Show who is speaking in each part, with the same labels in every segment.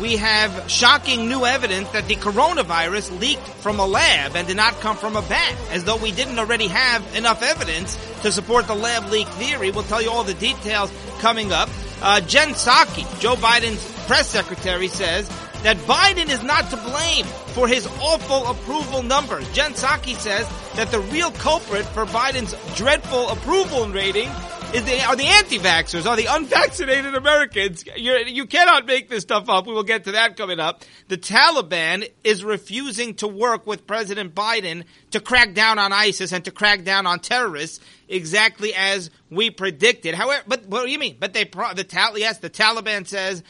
Speaker 1: we have shocking new evidence that the coronavirus leaked from a lab and did not come from a bat, as though we didn't already have enough evidence to support the lab leak theory. We'll tell you all the details coming up. Uh, Jen Psaki, Joe Biden's press secretary, says that Biden is not to blame for his awful approval numbers. Jen Psaki says that the real culprit for Biden's dreadful approval rating is the, are the anti-vaxxers, are the unvaccinated Americans. You're, you cannot make this stuff up. We will get to that coming up. The Taliban is refusing to work with President Biden to crack down on ISIS and to crack down on terrorists exactly as we predicted. However, but what do you mean? But they, the Tal, yes, the Taliban says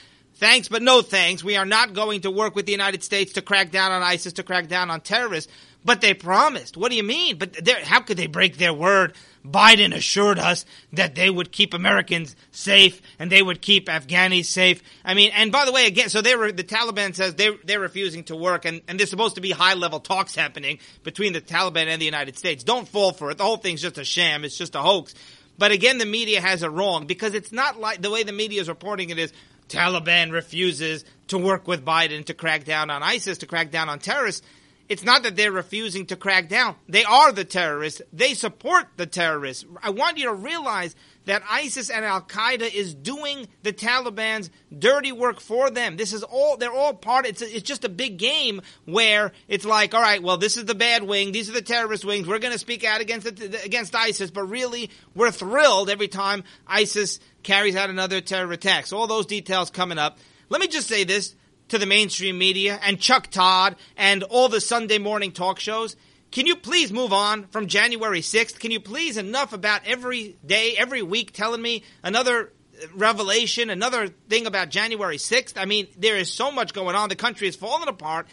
Speaker 1: Thanks, but no thanks. We are not going to work with the United States to crack down on ISIS, to crack down on terrorists. But they promised. What do you mean? But how could they break their word? Biden assured us that they would keep Americans safe and they would keep Afghanis safe. I mean, and by the way, again, so they were, the Taliban says they, they're refusing to work and, and there's supposed to be high level talks happening between the Taliban and the United States. Don't fall for it. The whole thing's just a sham. It's just a hoax. But again, the media has it wrong because it's not like the way the media is reporting it is Taliban refuses to work with Biden to crack down on ISIS, to crack down on terrorists. It's not that they're refusing to crack down. They are the terrorists. They support the terrorists. I want you to realize that ISIS and Al Qaeda is doing the Taliban's dirty work for them. This is all, they're all part, it's, a, it's just a big game where it's like, all right, well, this is the bad wing, these are the terrorist wings, we're going to speak out against, against ISIS, but really, we're thrilled every time ISIS carries out another terror attack. So all those details coming up. Let me just say this to the mainstream media and Chuck Todd and all the Sunday morning talk shows. Can you please move on from January 6th? Can you please enough about every day, every week telling me another revelation, another thing about January 6th? I mean, there is so much going on. The country is falling apart.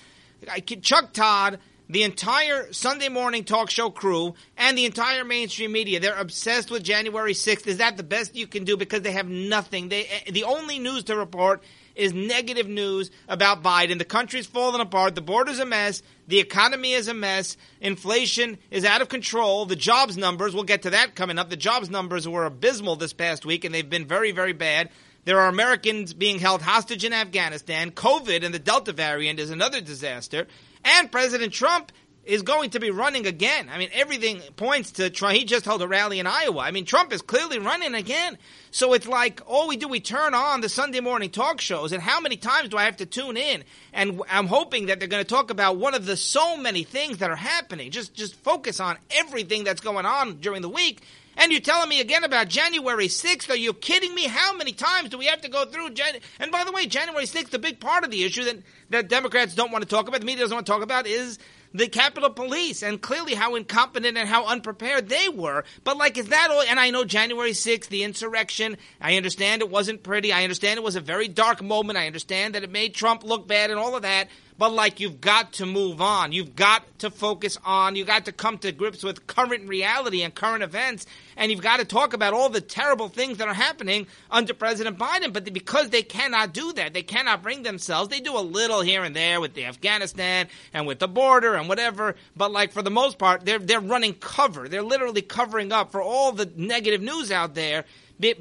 Speaker 1: Chuck Todd the entire Sunday morning talk show crew and the entire mainstream media, they're obsessed with January 6th. Is that the best you can do? Because they have nothing. They, eh, the only news to report is negative news about Biden. The country's falling apart. The border's a mess. The economy is a mess. Inflation is out of control. The jobs numbers, we'll get to that coming up. The jobs numbers were abysmal this past week and they've been very, very bad. There are Americans being held hostage in Afghanistan. COVID and the Delta variant is another disaster. And President Trump is going to be running again. I mean, everything points to Trump. He just held a rally in Iowa. I mean, Trump is clearly running again. So it's like all we do, we turn on the Sunday morning talk shows, and how many times do I have to tune in? And I'm hoping that they're going to talk about one of the so many things that are happening. Just, just focus on everything that's going on during the week. And you're telling me again about January 6th? Are you kidding me? How many times do we have to go through? Jan- and by the way, January 6th, the big part of the issue that, that Democrats don't want to talk about, the media doesn't want to talk about, is the Capitol Police and clearly how incompetent and how unprepared they were. But like, is that all? And I know January 6th, the insurrection, I understand it wasn't pretty. I understand it was a very dark moment. I understand that it made Trump look bad and all of that but like you've got to move on. You've got to focus on, you've got to come to grips with current reality and current events, and you've got to talk about all the terrible things that are happening under President Biden. But because they cannot do that, they cannot bring themselves, they do a little here and there with the Afghanistan and with the border and whatever, but like for the most part, they're, they're running cover. They're literally covering up for all the negative news out there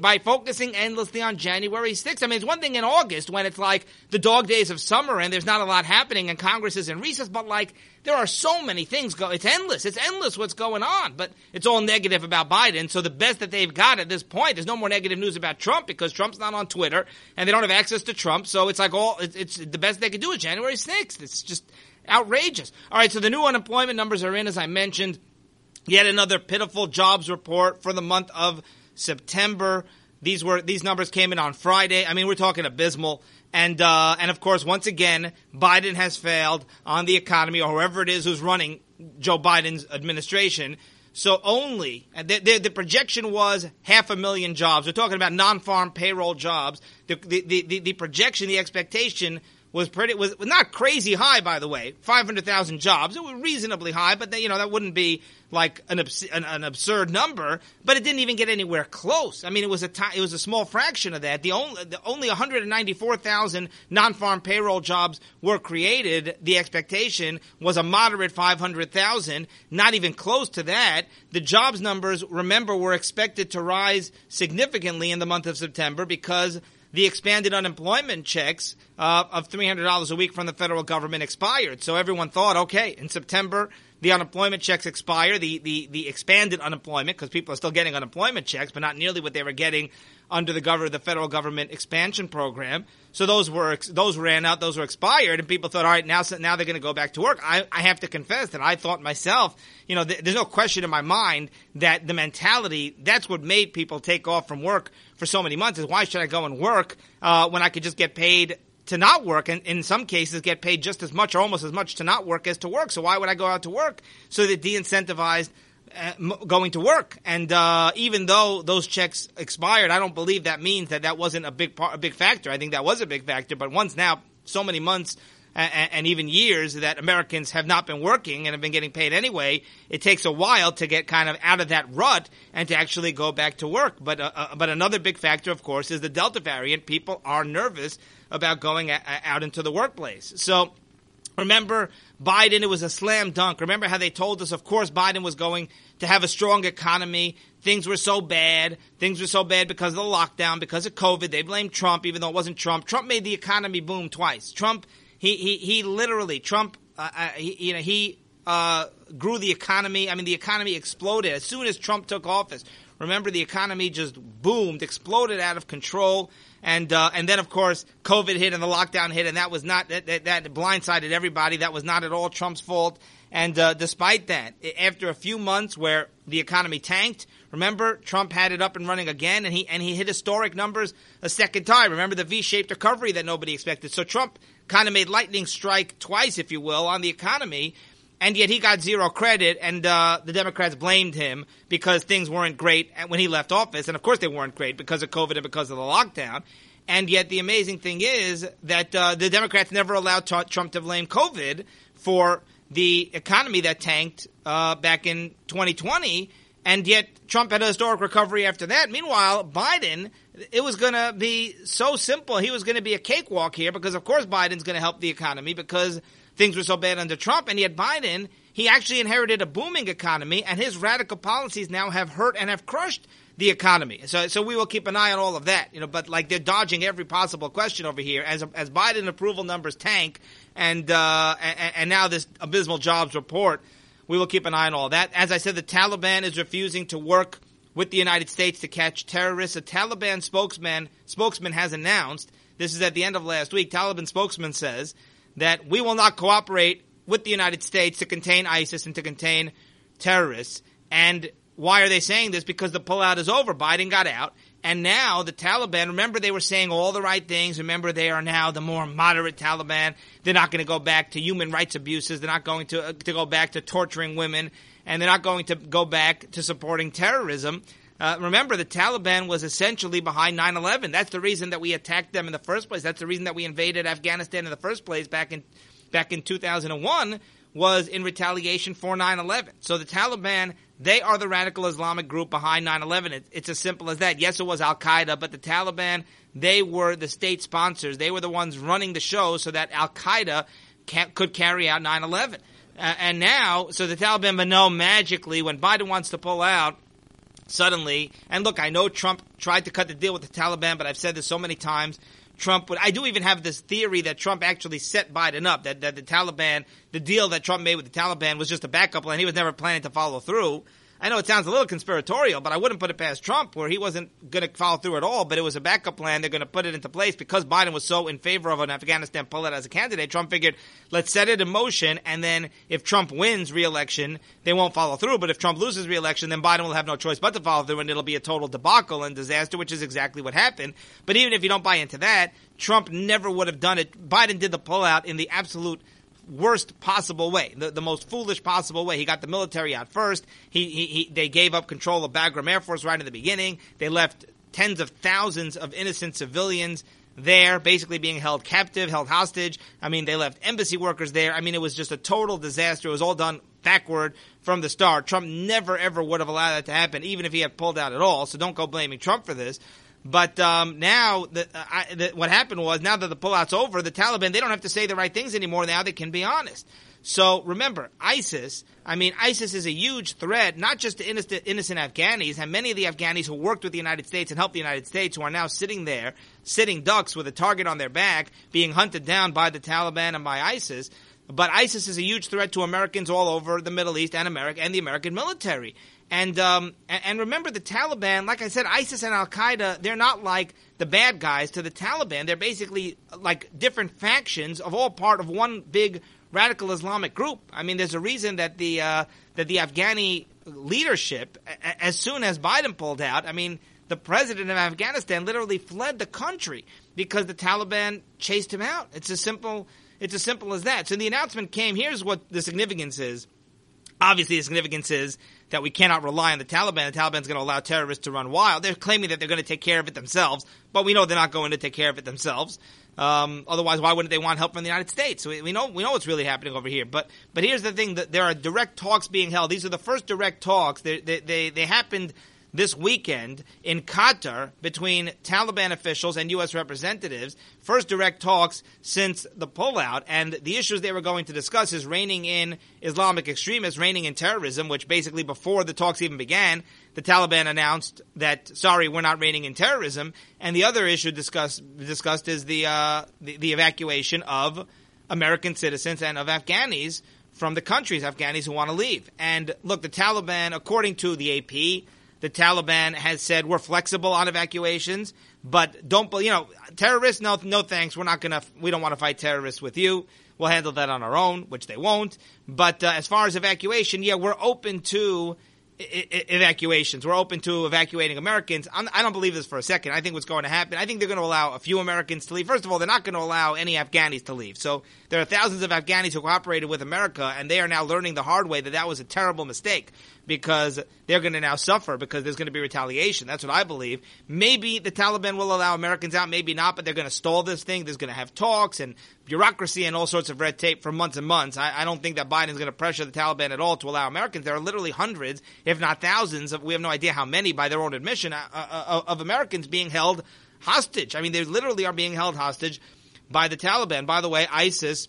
Speaker 1: by focusing endlessly on January 6th. I mean, it's one thing in August when it's like the dog days of summer and there's not a lot happening and Congress is in recess, but like there are so many things go. It's endless. It's endless what's going on, but it's all negative about Biden. So the best that they've got at this point, there's no more negative news about Trump because Trump's not on Twitter and they don't have access to Trump. So it's like all it's, it's the best they could do is January 6th. It's just outrageous. All right, so the new unemployment numbers are in, as I mentioned. Yet another pitiful jobs report for the month of September. These were these numbers came in on Friday. I mean, we're talking abysmal. And uh, and of course, once again, Biden has failed on the economy, or whoever it is who's running Joe Biden's administration. So only the, the, the, projection was half a million jobs. We're talking about non-farm payroll jobs. The, the, the, the projection, the expectation was pretty was not crazy high, by the way. Five hundred thousand jobs. It was reasonably high, but they, you know that wouldn't be like an, an, an, absurd number. But it didn't even get anywhere close. I mean, it was a t- it was a small fraction of that. The only the only one hundred and ninety four thousand non farm payroll jobs were created. The expectation was a moderate five hundred thousand. Not even close to that. The jobs numbers, remember, were expected to rise significantly in the month of September because the expanded unemployment checks uh, of $300 a week from the federal government expired. So everyone thought, okay, in September, the unemployment checks expire, the, the, the expanded unemployment, because people are still getting unemployment checks, but not nearly what they were getting under the government, the federal government expansion program. So those were those ran out, those were expired, and people thought, all right, now now they're going to go back to work. I, I have to confess that I thought myself, you know, th- there's no question in my mind that the mentality that's what made people take off from work for so many months is why should I go and work uh, when I could just get paid to not work and in some cases get paid just as much or almost as much to not work as to work. So why would I go out to work? So they de-incentivized uh, going to work. And uh, even though those checks expired, I don't believe that means that that wasn't a big part, a big factor. I think that was a big factor. But once now, so many months and, and, even years that Americans have not been working and have been getting paid anyway, it takes a while to get kind of out of that rut and to actually go back to work. But uh, uh but another big factor, of course, is the Delta variant. People are nervous about going a- out into the workplace. So Remember Biden, it was a slam dunk. Remember how they told us, of course, Biden was going to have a strong economy. Things were so bad. Things were so bad because of the lockdown, because of COVID. They blamed Trump, even though it wasn't Trump. Trump made the economy boom twice. Trump, he, he, he literally, Trump, uh, uh, he, you know, he uh, grew the economy. I mean, the economy exploded as soon as Trump took office. Remember, the economy just boomed, exploded out of control and uh, and then of course COVID hit and the lockdown hit, and that was not that, that, that blindsided everybody. That was not at all Trump's fault. And uh, despite that, after a few months where the economy tanked, remember Trump had it up and running again, and he and he hit historic numbers a second time. Remember the V-shaped recovery that nobody expected. So Trump kind of made lightning strike twice, if you will, on the economy and yet he got zero credit, and uh, the Democrats blamed him because things weren't great when he left office, and of course they weren't great because of COVID and because of the lockdown. And yet the amazing thing is that uh, the Democrats never allowed t- Trump to blame COVID for the economy that tanked uh, back in 2020, and yet Trump had a historic recovery after that. Meanwhile, Biden, it was going to be so simple. He was going to be a cakewalk here because, of course, Biden's going to help the economy because things were so bad under Trump, and yet Biden, he actually inherited a booming economy, and his radical policies now have hurt and have crushed the economy. So, so we will keep an eye on all of that, you know. But like they're dodging every possible question over here as as Biden approval numbers tank, and uh, and, and now this abysmal jobs report. We will keep an eye on all that. As I said, the Taliban is refusing to work with the United States to catch terrorists. A Taliban spokesman spokesman has announced this is at the end of last week. Taliban spokesman says that we will not cooperate with the United States to contain ISIS and to contain terrorists. And why are they saying this? Because the pullout is over. Biden got out. And now the Taliban, remember they were saying all the right things. Remember they are now the more moderate Taliban. They're not going to go back to human rights abuses. They're not going to, uh, to go back to torturing women. And they're not going to go back to supporting terrorism. Uh, remember, the Taliban was essentially behind 9 11. That's the reason that we attacked them in the first place. That's the reason that we invaded Afghanistan in the first place back in, back in 2001 was in retaliation for 9 11. So the Taliban, they are the radical Islamic group behind 9 11. It, it's as simple as that. Yes, it was Al Qaeda, but the Taliban, they were the state sponsors. They were the ones running the show so that Al Qaeda could carry out 9 11. Uh, and now, so the Taliban but know magically when Biden wants to pull out, suddenly. And look, I know Trump tried to cut the deal with the Taliban, but I've said this so many times. Trump would. I do even have this theory that Trump actually set Biden up. That that the Taliban, the deal that Trump made with the Taliban was just a backup plan. He was never planning to follow through. I know it sounds a little conspiratorial, but I wouldn't put it past Trump where he wasn't going to follow through at all, but it was a backup plan. They're going to put it into place because Biden was so in favor of an Afghanistan pullout as a candidate. Trump figured, let's set it in motion, and then if Trump wins re-election, they won't follow through. But if Trump loses re-election, then Biden will have no choice but to follow through, and it'll be a total debacle and disaster, which is exactly what happened. But even if you don't buy into that, Trump never would have done it. Biden did the pullout in the absolute – worst possible way, the, the most foolish possible way. He got the military out first. He, he, he, they gave up control of Bagram Air Force right in the beginning. They left tens of thousands of innocent civilians there, basically being held captive, held hostage. I mean, they left embassy workers there. I mean, it was just a total disaster. It was all done backward from the start. Trump never ever would have allowed that to happen, even if he had pulled out at all. So don't go blaming Trump for this. But um, now, the, uh, I, the, what happened was now that the pullout's over, the Taliban they don't have to say the right things anymore. Now they can be honest. So remember, ISIS. I mean, ISIS is a huge threat, not just to innocent, innocent Afghanis, and many of the Afghanis who worked with the United States and helped the United States, who are now sitting there, sitting ducks with a target on their back, being hunted down by the Taliban and by ISIS. But ISIS is a huge threat to Americans all over the Middle East and America and the American military. And um, and remember the Taliban, like I said, ISIS and Al Qaeda, they're not like the bad guys to the Taliban. They're basically like different factions of all part of one big radical Islamic group. I mean, there's a reason that the uh, that the Afghani leadership, as soon as Biden pulled out, I mean, the president of Afghanistan literally fled the country because the Taliban chased him out. It's as simple. It's as simple as that. So the announcement came. Here's what the significance is. Obviously, the significance is that we cannot rely on the Taliban. The Taliban's going to allow terrorists to run wild. They're claiming that they're going to take care of it themselves, but we know they're not going to take care of it themselves. Um, otherwise, why wouldn't they want help from the United States? We, we, know we know what's really happening over here. But but here's the thing: that there are direct talks being held. These are the first direct talks. They they they, they happened this weekend in Qatar between Taliban officials and U.S. representatives. First direct talks since the pullout, and the issues they were going to discuss is reining in Islamic extremists, reining in terrorism, which basically before the talks even began, the Taliban announced that sorry, we're not reining in terrorism. And the other issue discussed discussed is the uh, the, the evacuation of American citizens and of Afghanis from the countries, Afghanis who want to leave. And look, the Taliban, according to the AP, the Taliban has said we're flexible on evacuations, but don't you know terrorists? No, no thanks. We're not gonna. We don't want to fight terrorists with you. We'll handle that on our own, which they won't. But uh, as far as evacuation, yeah, we're open to evacuations. We're open to evacuating Americans. I'm, I do not believe this for a second. I think what's going to happen, I think they're going to allow a few Americans to leave. First of all, they're not going to allow any Afghanis to leave. So there are thousands of Afghanis who cooperated with America, and they are now learning the hard way that that was a terrible mistake because they're going to now suffer because there's going to be retaliation. That's what I believe. Maybe the Taliban will allow Americans out, maybe not, but they're going to stall this thing. There's going to have talks and bureaucracy and all sorts of red tape for months and months. I, I don't think that Biden's going to pressure the Taliban at all to allow Americans. There are literally hundreds, if not thousands, of we have no idea how many by their own admission, uh, uh, uh of Americans being held hostage. I mean, they literally are being held hostage by the Taliban. By the way, ISIS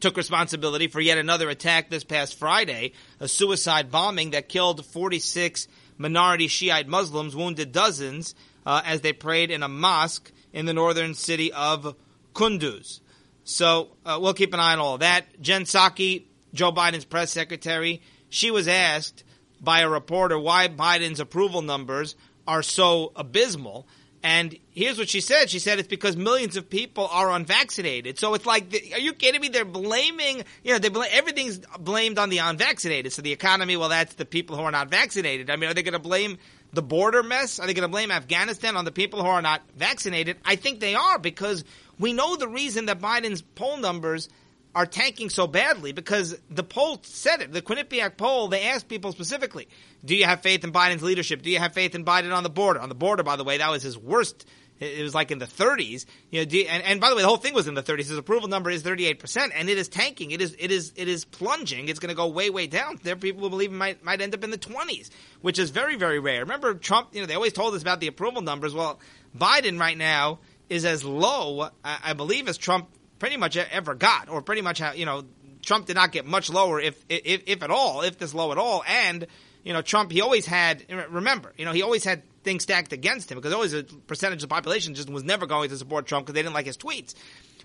Speaker 1: took responsibility for yet another attack this past Friday, a suicide bombing that killed 46 minority Shiite Muslims, wounded dozens uh, as they prayed in a mosque in the northern city of Kunduz. So uh, we'll keep an eye on all that. Jen Psaki, Joe Biden's press secretary, she was asked by a reporter why Biden's approval numbers are so abysmal. And here's what she said. She said it's because millions of people are unvaccinated. So it's like, are you kidding me? They're blaming, you know, they blame, everything's blamed on the unvaccinated. So the economy, well, that's the people who are not vaccinated. I mean, are they going to blame the border mess? Are they going to blame Afghanistan on the people who are not vaccinated? I think they are because we know the reason that Biden's poll numbers are tanking so badly because the poll said it. The Quinnipiac poll, they asked people specifically, do you have faith in Biden's leadership? Do you have faith in Biden on the border? On the border, by the way, that was his worst. It was like in the 30s. You know, and, and by the way, the whole thing was in the 30s. His approval number is 38%, and it is tanking. It is, it is, it is plunging. It's going to go way, way down. There are people who believe it might, might end up in the 20s, which is very, very rare. Remember Trump, you know, they always told us about the approval numbers. Well, Biden right now, is as low, I believe, as Trump pretty much ever got, or pretty much, you know, Trump did not get much lower, if, if, if at all, if this low at all. And, you know, Trump, he always had, remember, you know, he always had things stacked against him because always a percentage of the population just was never going to support Trump because they didn't like his tweets.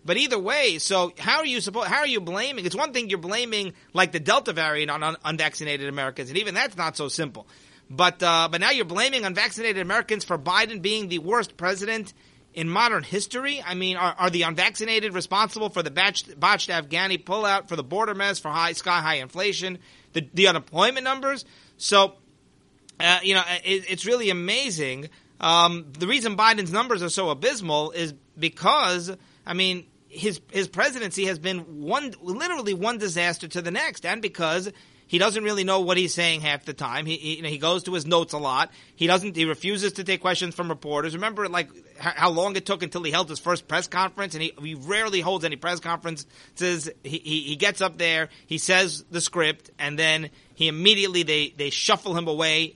Speaker 1: But either way, so how are you supposed? How are you blaming? It's one thing you're blaming like the Delta variant on un- unvaccinated Americans, and even that's not so simple. But uh, but now you're blaming unvaccinated Americans for Biden being the worst president in modern history? I mean, are, are the unvaccinated responsible for the botched, botched Afghani pullout, for the border mess, for high sky high inflation, the, the unemployment numbers? So, uh, you know, it, it's really amazing. Um, the reason Biden's numbers are so abysmal is because, I mean, his his presidency has been one literally one disaster to the next, and because he doesn't really know what he's saying half the time. He, he, you know, he goes to his notes a lot. He doesn't. He refuses to take questions from reporters. Remember, like how long it took until he held his first press conference, and he, he rarely holds any press conferences. He, he, he gets up there, he says the script, and then he immediately they they shuffle him away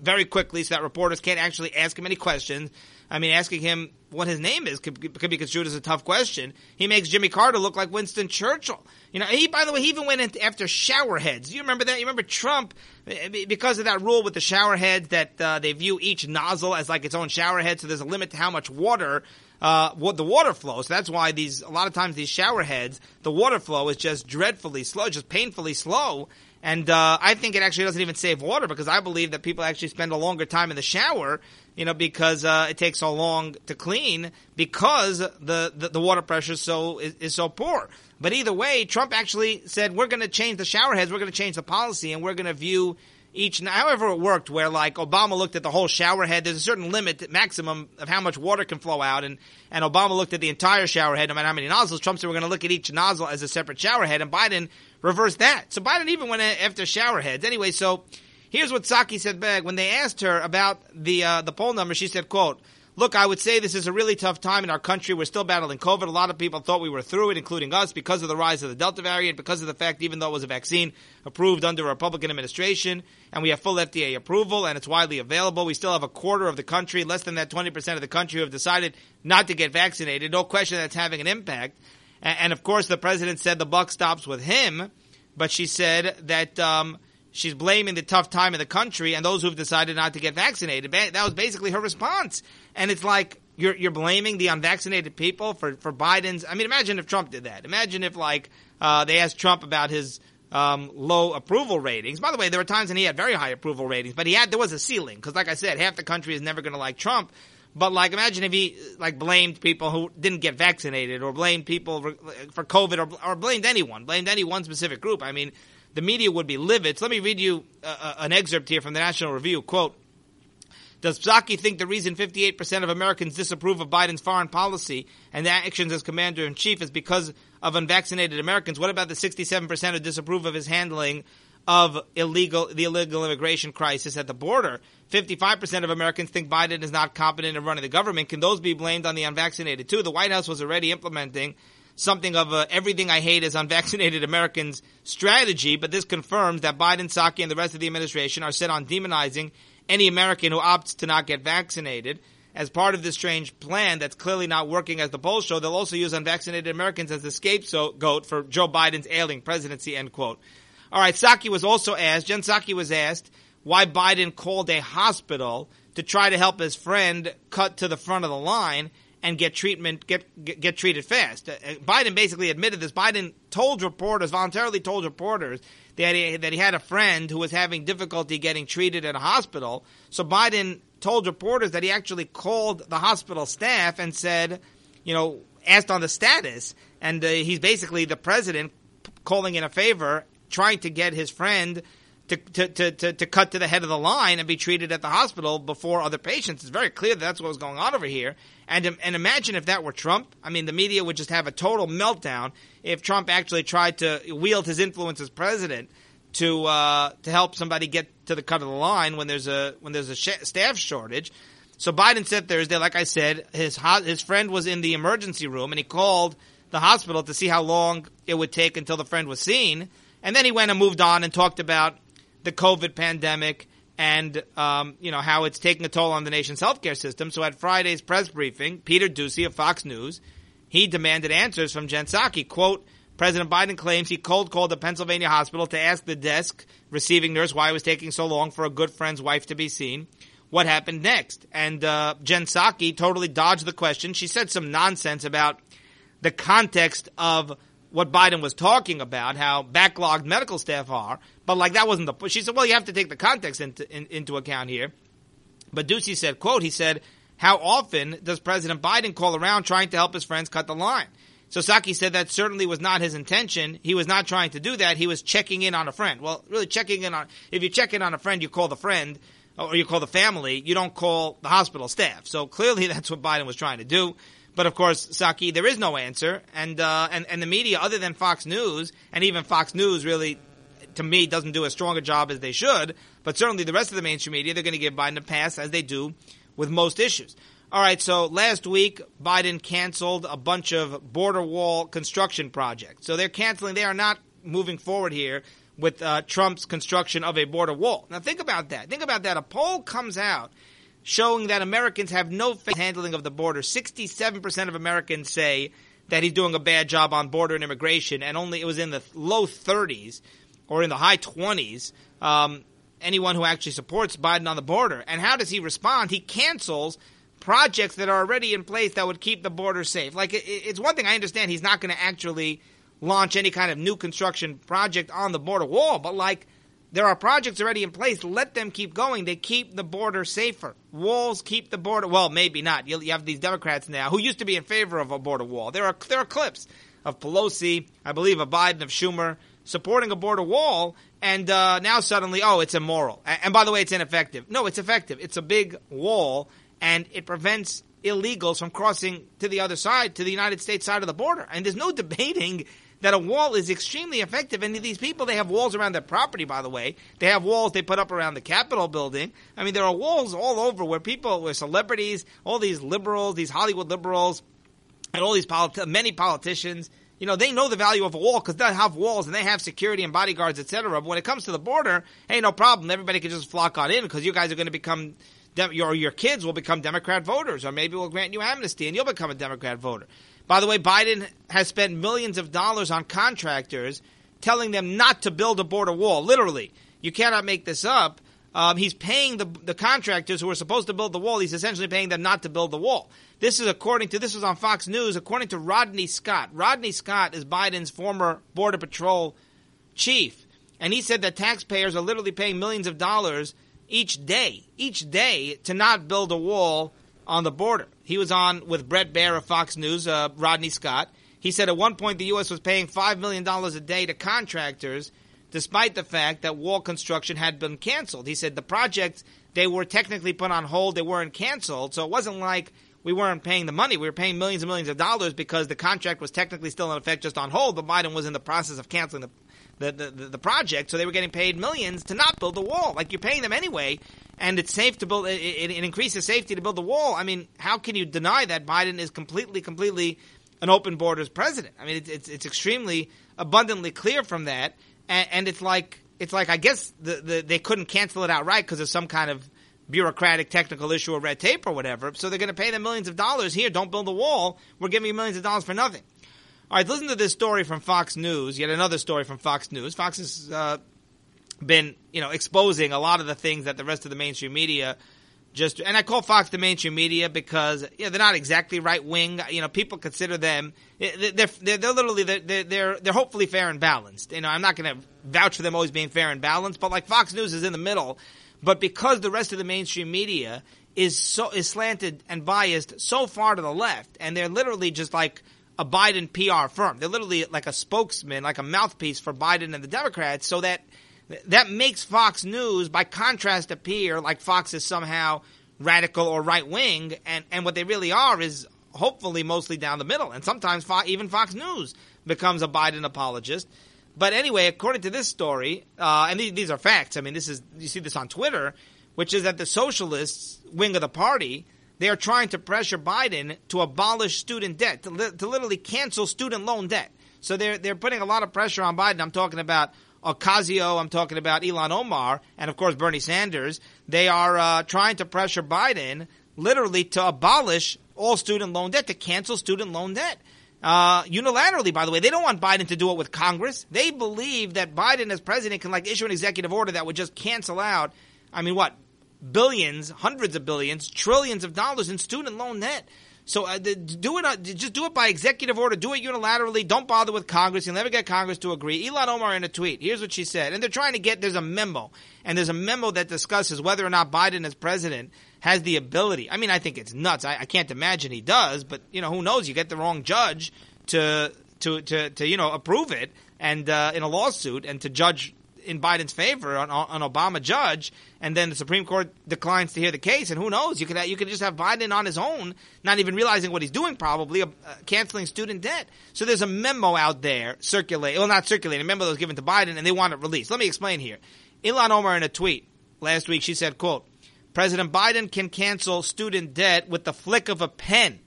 Speaker 1: very quickly so that reporters can't actually ask him any questions. I mean, asking him what his name is could, could be construed as a tough question. He makes Jimmy Carter look like Winston Churchill. You know, he, by the way, he even went after shower heads. You remember that? You remember Trump, eh, because of that rule with the shower heads that uh, they view each nozzle as like its own shower head, so there's a limit to how much water uh, what the water flow. So that's why these a lot of times these shower heads, the water flow is just dreadfully slow, just painfully slow. And uh, I think it actually doesn't even save water because I believe that people actually spend a longer time in the shower, you know, because uh, it takes so long to clean because the, the, the water pressure is so is, is so poor. But either way, Trump actually said we're going to change the shower heads, we're going to change the policy, and we're going to view each, however it worked, where like Obama looked at the whole shower head, there's a certain limit, maximum of how much water can flow out, and, and Obama looked at the entire shower head, no matter how many nozzles. Trump said we're going to look at each nozzle as a separate shower head, and Biden reversed that. So Biden even went after shower heads. Anyway, so here's what Psaki said back when they asked her about the uh, the poll number. She said, "quote." Look, I would say this is a really tough time in our country. We're still battling COVID. A lot of people thought we were through it, including us, because of the rise of the Delta variant, because of the fact, even though it was a vaccine approved under a Republican administration, and we have full FDA approval, and it's widely available, we still have a quarter of the country, less than that 20% of the country who have decided not to get vaccinated. No question that's having an impact. And, of course, the president said the buck stops with him, but she said that um, she's blaming the tough time in the country and those who've decided not to get vaccinated. That was basically her response. And it's like you're you're blaming the unvaccinated people for for Biden's. I mean, imagine if Trump did that. Imagine if like uh, they asked Trump about his um, low approval ratings. By the way, there were times when he had very high approval ratings, but he had there was a ceiling because, like I said, half the country is never going to like Trump. But like, imagine if he like blamed people who didn't get vaccinated, or blamed people for, for COVID, or, or blamed anyone, blamed any one specific group. I mean, the media would be livid. So let me read you uh, an excerpt here from the National Review. Quote. Does Psaki think the reason 58% of Americans disapprove of Biden's foreign policy and the actions as commander in chief is because of unvaccinated Americans? What about the 67% who disapprove of his handling of illegal the illegal immigration crisis at the border? 55% of Americans think Biden is not competent in running the government. Can those be blamed on the unvaccinated too? The White House was already implementing something of a everything I hate is unvaccinated Americans strategy, but this confirms that Biden, Psaki, and the rest of the administration are set on demonizing any American who opts to not get vaccinated. As part of this strange plan that's clearly not working as the polls show, they'll also use unvaccinated Americans as the scapegoat for Joe Biden's ailing presidency, end quote. All right, Psaki was also asked, Jen Psaki was asked why Biden called a hospital to try to help his friend cut to the front of the line and get treatment, get, get, get treated fast. Uh, Biden basically admitted this. Biden told reporters, voluntarily told reporters that he, that he had a friend who was having difficulty getting treated at a hospital. So Biden told reporters that he actually called the hospital staff and said, you know, asked on the status. And uh, he's basically the president calling in a favor, trying to get his friend to, to, to, to, cut to the head of the line and be treated at the hospital before other patients. It's very clear that that's what was going on over here. And, and imagine if that were Trump. I mean, the media would just have a total meltdown if Trump actually tried to wield his influence as president to uh, to help somebody get to the cut of the line when there's a when there's a sh- staff shortage. So Biden said Thursday, like I said, his ho- his friend was in the emergency room and he called the hospital to see how long it would take until the friend was seen, and then he went and moved on and talked about the COVID pandemic and um, you know how it's taking a toll on the nation's healthcare system. So at Friday's press briefing, Peter Doocy of Fox News, he demanded answers from Jen Psaki. Quote, President Biden claims he cold called a Pennsylvania hospital to ask the desk receiving nurse why it was taking so long for a good friend's wife to be seen. What happened next? And uh, Jen Psaki totally dodged the question. She said some nonsense about the context of what Biden was talking about, how backlogged medical staff are. But like that wasn't the. She said, well, you have to take the context into in, into account here. But Doocy said, quote, he said, how often does President Biden call around trying to help his friends cut the line? So Psaki said that certainly was not his intention. He was not trying to do that. He was checking in on a friend. Well, really checking in on, if you check in on a friend, you call the friend or you call the family. You don't call the hospital staff. So clearly that's what Biden was trying to do. But of course, Psaki, there is no answer, and uh, and and the media, other than Fox News, and even Fox News, really, to me, doesn't do as strong a job as they should. But certainly, the rest of the mainstream media, they're going to give Biden a pass as they do with most issues. All right, so last week Biden canceled a bunch of border wall construction projects. So they're canceling; they are not moving forward here with uh, Trump's construction of a border wall. Now, think about that. Think about that. A poll comes out showing that Americans have no faith handling of the border. 67% of Americans say that he's doing a bad job on border and immigration, and only it was in the low 30s or in the high 20s. Um, anyone who actually supports Biden on the border. And how does he respond? He cancels projects that are already in place that would keep the border safe. Like it, it's one thing I understand he's not going to actually launch any kind of new construction project on the border wall, but like there are projects already in place. Let them keep going. They keep the border safer. Walls keep the border. Well, maybe not. You, have these Democrats now who used to be in favor of a border wall. There are there are clips of Pelosi, I believe, of Biden, of Schumer supporting a border wall, and uh, now suddenly, oh, it's immoral. And by the way, it's ineffective. No, it's effective. It's a big wall, and it prevents illegals from crossing to the other side, to the United States side of the border. And there's no debating that a wall is extremely effective. And these people, they have walls around their property, by the way. They have walls they put up around the Capitol building. I mean, there are walls all over where people, where celebrities, all these liberals, these Hollywood liberals, and all these politi- many politicians, you know, they know the value of a wall because they have walls and they have security and bodyguards, etc. But when it comes to the border, hey, no problem. Everybody can just flock on in because you guys are going to become, your your kids will become Democrat voters, or maybe we'll grant you amnesty and you'll become a Democrat voter. By the way, Biden has spent millions of dollars on contractors telling them not to build a border wall. Literally, you cannot make this up. Um, he's paying the, the contractors who are supposed to build the wall. He's essentially paying them not to build the wall. This is according to this was on Fox News. According to Rodney Scott, Rodney Scott is Biden's former border patrol chief, and he said that taxpayers are literally paying millions of dollars each day, each day to not build a wall on the border. He was on with Bret Baier of Fox News, uh, Rodney Scott. He said at one point the U.S. was paying $5 million a day to contractors despite the fact that wall construction had been canceled. He said the projects, they were technically put on hold, they weren't canceled, so it wasn't like we weren't paying the money. We were paying millions and millions of dollars because the contract was technically still in effect just on hold, but Biden was in the process of canceling the the, the, the project, so they were getting paid millions to not build the wall. Like you're paying them anyway, and it's safe to build. It, it, it increases safety to build the wall. I mean, how can you deny that Biden is completely, completely an open borders president? I mean, it's it's, it's extremely abundantly clear from that, and, and it's like it's like I guess the, the they couldn't cancel it outright because of some kind of bureaucratic technical issue or red tape or whatever. So they're going to pay them millions of dollars. Here, don't build a wall. We're giving you millions of dollars for nothing. All right, listen to this story from Fox News. Yet another story from Fox News. Fox has uh, been, you know, exposing a lot of the things that the rest of the mainstream media just. And I call Fox the mainstream media because yeah, they're not exactly right wing. You know, people consider them they're they're, they're literally they're, they're they're hopefully fair and balanced. You know, I'm not going to vouch for them always being fair and balanced, but like Fox News is in the middle. But because the rest of the mainstream media is so is slanted and biased so far to the left, and they're literally just like a Biden PR firm. They're literally like a spokesman, like a mouthpiece for Biden and the Democrats, so that that makes Fox News, by contrast, appear like Fox is somehow radical or right wing, and and what they really are is hopefully mostly down the middle. And sometimes even Fox News becomes a Biden apologist. But anyway, according to this story, uh, and these, these are facts. I mean, this is you see this on Twitter, which is that the socialists wing of the party they are trying to pressure Biden to abolish student debt, to, li- to literally cancel student loan debt. So they're they're putting a lot of pressure on Biden. I'm talking about Ocasio, I'm talking about Ilhan Omar, and of course Bernie Sanders. They are uh, trying to pressure Biden literally to abolish all student loan debt, to cancel student loan debt. Uh, unilaterally, by the way, they don't want Biden to do it with Congress. They believe that Biden, as president, can like issue an executive order that would just cancel out. I mean, what billions, hundreds of billions, trillions of dollars in student loan debt. So uh, do it. Uh, just do it by executive order. Do it unilaterally. Don't bother with Congress. You'll never get Congress to agree. Ilhan Omar in a tweet. Here's what she said, and they're trying to get. There's a memo, and there's a memo that discusses whether or not Biden as president has the ability. I mean, I think it's nuts. I, I can't imagine he does, but you know, who knows? You get the wrong judge to to to, to you know approve it, and uh, in a lawsuit, and to judge in Biden's favor on an Obama judge, and then the Supreme Court declines to hear the case, and who knows? You could you could just have Biden on his own, not even realizing what he's doing, probably uh, canceling student debt. So there's a memo out there circulating, well, not circulating, a memo that was given to Biden, and they want it released. Let me explain here. Ilhan Omar in a tweet last week, she said, "quote President Biden can cancel student debt with the flick of a pen."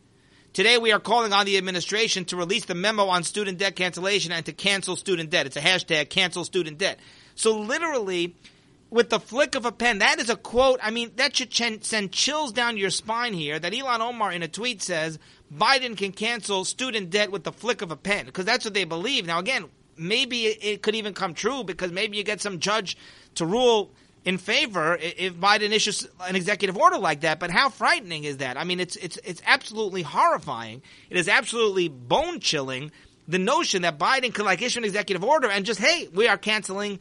Speaker 1: Today we are calling on the administration to release the memo on student debt cancellation and to cancel student debt. It's a hashtag cancel student debt. So literally, with the flick of a pen. That is a quote. I mean, that should ch- send chills down your spine here. That Ilhan Omar in a tweet says Biden can cancel student debt with the flick of a pen because that's what they believe. Now, again, maybe it could even come true because maybe you get some judge to rule in favor if Biden issues an executive order like that. But how frightening is that? I mean, it's it's it's absolutely horrifying. It is absolutely bone chilling. The notion that Biden could like issue an executive order and just hey, we are canceling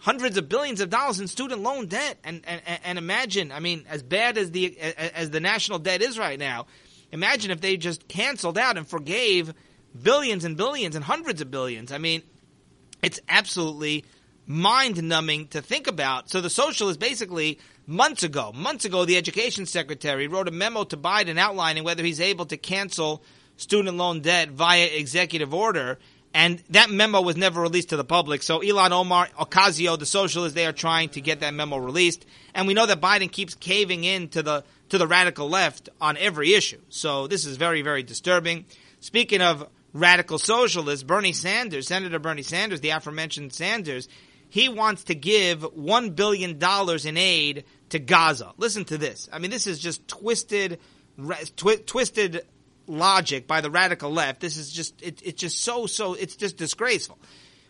Speaker 1: hundreds of billions of dollars in student loan debt, and and, and imagine, I mean, as bad as the as the national debt is right now, imagine if they just canceled out and forgave billions and billions and hundreds of billions. I mean, it's absolutely mind numbing to think about. So the socialists basically months ago, months ago, the education secretary wrote a memo to Biden outlining whether he's able to cancel student loan debt via executive order. And that memo was never released to the public. So Ilhan Omar, Ocasio, the socialists, they are trying to get that memo released. And we know that Biden keeps caving in to the, to the radical left on every issue. So this is very, very disturbing. Speaking of radical socialists, Bernie Sanders, Senator Bernie Sanders, the aforementioned Sanders, he wants to give $1 billion in aid to Gaza. Listen to this. I mean, this is just twisted, twi- twisted logic by the radical left. This is just it, it's just so so it's just disgraceful.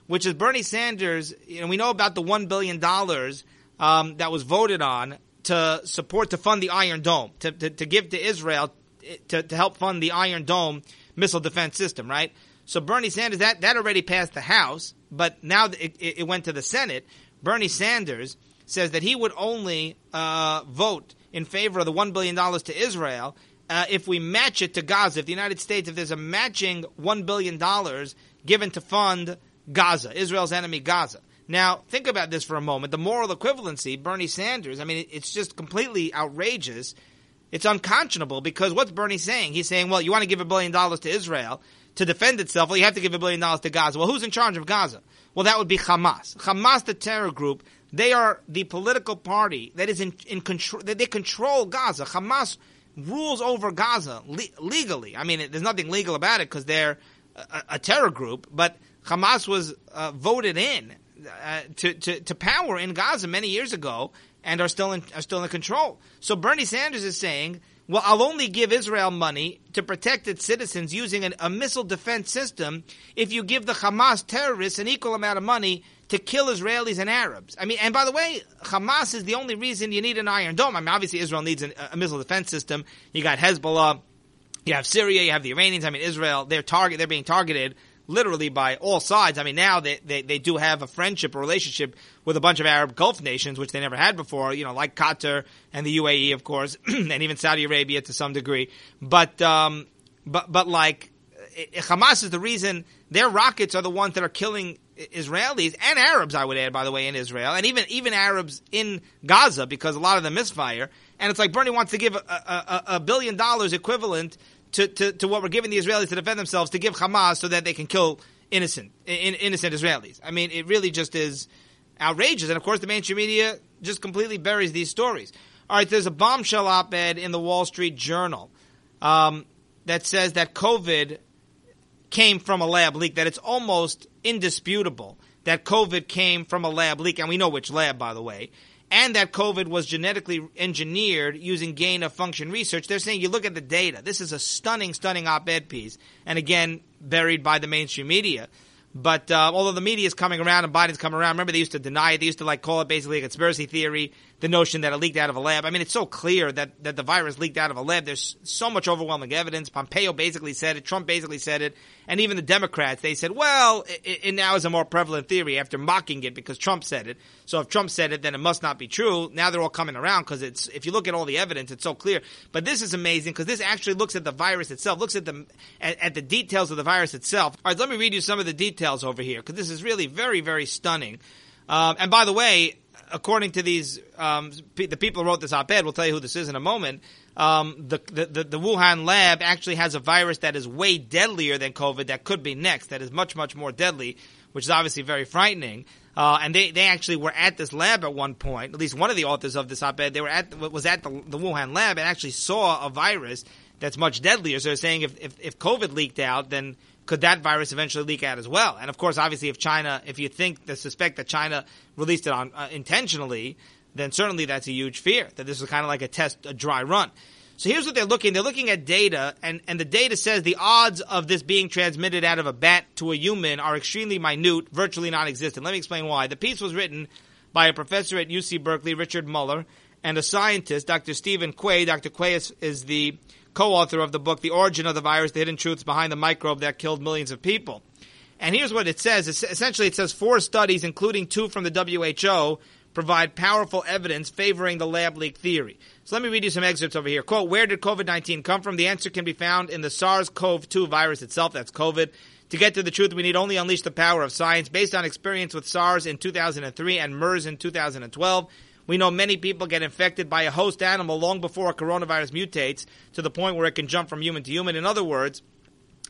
Speaker 1: Which is Bernie Sanders. You know, we know about the one billion dollars um, that was voted on to support to fund the Iron Dome to to, to give to Israel to, to help fund the Iron Dome missile defense system. Right. So Bernie Sanders that that already passed the House, but now it, it went to the Senate. Bernie Sanders says that he would only uh, vote in favor of the one billion dollars to Israel uh, if we match it to Gaza, if the United States, if there's a matching $1 billion given to fund Gaza, Israel's enemy Gaza. Now, think about this for a moment. The moral equivalency, Bernie Sanders, I mean, it's just completely outrageous. It's unconscionable because what's Bernie saying? He's saying, well, you want to give a billion dollars to Israel to defend itself, well, you have to give a billion dollars to Gaza. Well, who's in charge of Gaza? Well, that would be Hamas. Hamas, the terror group, they are the political party that is in, in control, that they control Gaza. Hamas rules over Gaza le- legally. I mean, there's nothing legal about it because they're a, a, terror group, but Hamas was uh, voted in uh, to, to, to power in Gaza many years ago and are still in, are still in control. So Bernie Sanders is saying, well, I'll only give Israel money to protect its citizens using an, a missile defense system if you give the Hamas terrorists an equal amount of money to kill Israelis and Arabs. I mean, and by the way, Hamas is the only reason you need an Iron Dome. I mean, obviously Israel needs an, a missile defense system. You got Hezbollah, you have Syria, you have the Iranians. I mean, Israel, they're target, they're being targeted literally by all sides. I mean, now they, they, they do have a friendship, a relationship with a bunch of Arab Gulf nations, which they never had before, you know, like Qatar and the UAE, of course, and even Saudi Arabia to some degree. But, um, but, but like, Hamas is the reason their rockets are the ones that are killing Israelis and Arabs, I would add, by the way, in Israel, and even even Arabs in Gaza because a lot of them misfire. And it's like Bernie wants to give a, a, a billion dollars equivalent to, to, to, what we're giving the Israelis to defend themselves to give Hamas so that they can kill innocent in, innocent Israelis. I mean, it really just is outrageous. And of course, the mainstream media just completely buries these stories. All right, there's a bombshell op-ed in the Wall Street Journal um, that says that COVID came from a lab leak, that it's almost indisputable that COVID came from a lab leak, and we know which lab, by the way, and that COVID was genetically engineered using gain of function research. They're saying you look at the data. This is a stunning, stunning op ed piece, and again, buried by the mainstream media. But uh, although the media is coming around and Biden's coming around, remember they used to deny it. They used to like call it basically a conspiracy theory the notion that it leaked out of a lab. I mean, it's so clear that, that the virus leaked out of a lab. There's so much overwhelming evidence. Pompeo basically said it. Trump basically said it. And even the Democrats, they said, well, it, it now is a more prevalent theory after mocking it because Trump said it. So if Trump said it, then it must not be true. Now they're all coming around because it's, if you look at all the evidence, it's so clear. But this is amazing because this actually looks at the virus itself, looks at the, at, at the details of the virus itself. All right, let me read you some of the details over here because this is really very, very stunning. Um, and by the way, according to these, um, the people who wrote this op-ed, we'll tell you who this is in a moment. Um, the, the, the, the Wuhan lab actually has a virus that is way deadlier than COVID that could be next, that is much, much more deadly, which is obviously very frightening. Uh, and they, they actually were at this lab at one point. At least one of the authors of this op-ed, they were at was at the, the Wuhan lab and actually saw a virus that's much deadlier. So they're saying if, if, if COVID leaked out, then could that virus eventually leak out as well? And of course, obviously, if China, if you think, the suspect that China released it on uh, intentionally, then certainly that's a huge fear that this is kind of like a test, a dry run. So here's what they're looking. They're looking at data, and, and the data says the odds of this being transmitted out of a bat to a human are extremely minute, virtually non-existent. Let me explain why. The piece was written by a professor at UC Berkeley, Richard Muller, and a scientist, Dr. Stephen Quay. Dr. Quay is, is the co-author of the book, The Origin of the Virus, The Hidden Truths Behind the Microbe That Killed Millions of People. And here's what it says. Essentially, it says four studies, including two from the WHO, provide powerful evidence favoring the lab leak theory. So let me read you some excerpts over here. Quote, where did COVID-19 come from? The answer can be found in the SARS-CoV-2 virus itself. That's COVID. To get to the truth, we need only unleash the power of science. Based on experience with SARS in 2003 and MERS in 2012, we know many people get infected by a host animal long before a coronavirus mutates to the point where it can jump from human to human. In other words,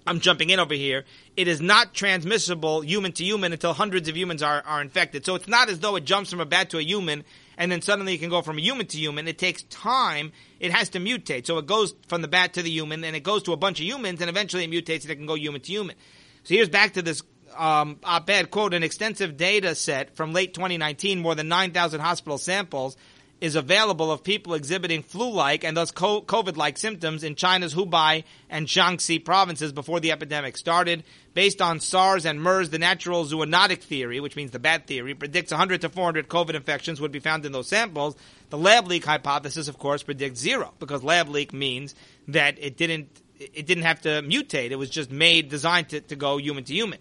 Speaker 1: I'm jumping in over here. It is not transmissible human to human until hundreds of humans are, are infected. So it's not as though it jumps from a bat to a human and then suddenly it can go from a human to human. It takes time. It has to mutate. So it goes from the bat to the human and it goes to a bunch of humans and eventually it mutates and it can go human to human. So here's back to this um, op-ed quote an extensive data set from late 2019 more than 9000 hospital samples is available of people exhibiting flu-like and thus COVID-like symptoms in China's Hubei and Jiangxi provinces before the epidemic started. Based on SARS and MERS, the natural zoonotic theory, which means the bad theory, predicts 100 to 400 COVID infections would be found in those samples. The lab leak hypothesis, of course, predicts zero because lab leak means that it didn't it didn't have to mutate. It was just made, designed to, to go human to human.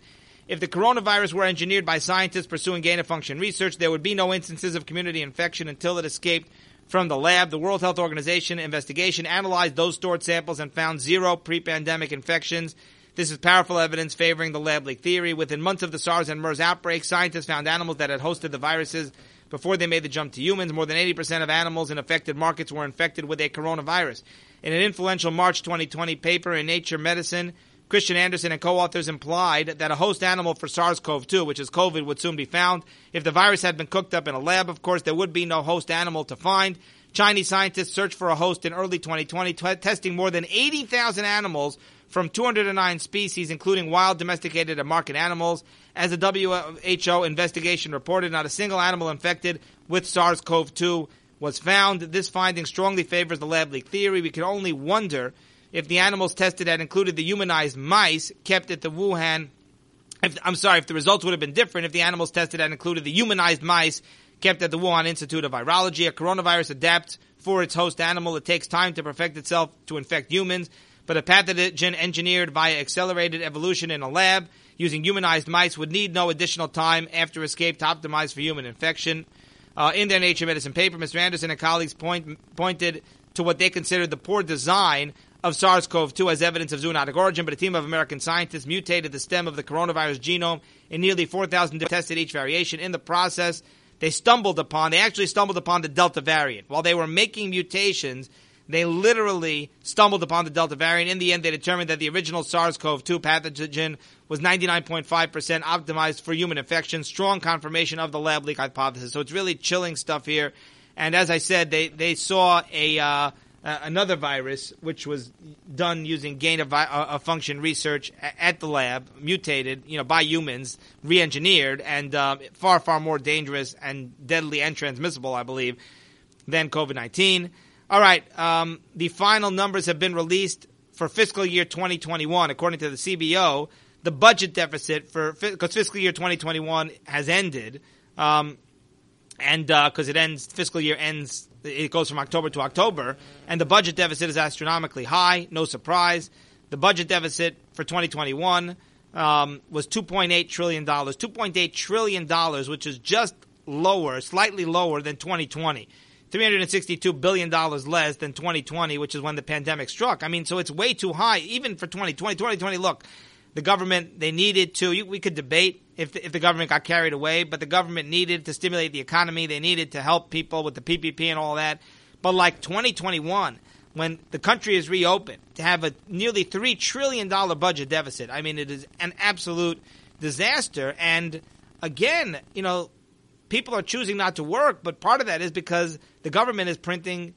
Speaker 1: If the coronavirus were engineered by scientists pursuing gain of function research, there would be no instances of community infection until it escaped from the lab. The World Health Organization investigation analyzed those stored samples and found zero pre-pandemic infections. This is powerful evidence favoring the lab leak theory. Within months of the SARS and MERS outbreak, scientists found animals that had hosted the viruses before they made the jump to humans. More than 80% of animals in affected markets were infected with a coronavirus. In an influential March 2020 paper in Nature Medicine, Kristian Andersen and co-authors implied that a host animal for SARS-CoV-2, which is COVID, would soon be found. If the virus had been cooked up in a lab, of course, there would be no host animal to find. Chinese scientists searched for a host in early 2020, t- testing more than 80,000 animals from 209 species, including wild, domesticated, and market animals. As the WHO investigation reported, not a single animal infected with SARS-CoV-2 was found. This finding strongly favors the lab leak theory. We can only wonder if the animals tested had included the humanized mice kept at the Wuhan. If, I'm sorry, if the results would have been different if the animals tested had included the humanized mice kept at the Wuhan Institute of Virology. A coronavirus adapts for its host animal. It takes time to perfect itself to infect humans, but a pathogen engineered via accelerated evolution in a lab using humanized mice would need no additional time after escape to optimize for human infection. Uh, in their Nature Medicine paper, Mr. Andersen and colleagues point, pointed to what they considered the poor design of SARS-CoV-2 as evidence of zoonotic origin, but a team of American scientists mutated the stem of the coronavirus genome in nearly 4,000 tested each variation. In the process, they stumbled upon, they actually stumbled upon the Delta variant. While they were making mutations, they literally stumbled upon the Delta variant. In the end, they determined that the original SARS-CoV-2 pathogen was 99.5% optimized for human infection. Strong confirmation of the lab leak hypothesis. So it's really chilling stuff here. And as I said, they, they saw a, uh, uh, another virus, which was done using gain of, vi- uh, function research at the lab, mutated, you know, by humans, re-engineered, and uh, far, far more dangerous and deadly and transmissible, I believe, than COVID-19. All right, um, the final numbers have been released for fiscal year 2021, according to the CBO. The budget deficit for because fiscal year 2021 has ended, um, and because uh, it ends, fiscal year ends it goes from October to October, and the budget deficit is astronomically high. No surprise. The budget deficit for 2021 um, was 2.8 trillion dollars. 2.8 trillion dollars, which is just lower, slightly lower than 2020. 362 billion dollars less than 2020, which is when the pandemic struck. I mean, so it's way too high, even for 2020. 2020, look, the government they needed to. We could debate if the, if the government got carried away, but the government needed to stimulate the economy. They needed to help people with the PPP and all that. But like 2021, when the country is reopened, to have a nearly three trillion dollar budget deficit, I mean, it is an absolute disaster. And again, you know, people are choosing not to work, but part of that is because the government is printing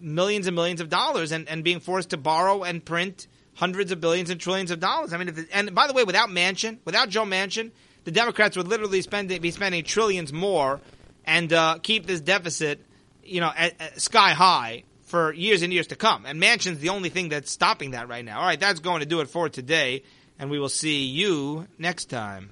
Speaker 1: millions and millions of dollars and, and being forced to borrow and print hundreds of billions and trillions of dollars. I mean, and by the way, without Manchin, without Joe Manchin, the Democrats would literally spend be spending trillions more and uh, keep this deficit, you know, at, at sky high for years and years to come. And Manchin's the only thing that's stopping that right now. All right, that's going to do it for today, and we will see you next time.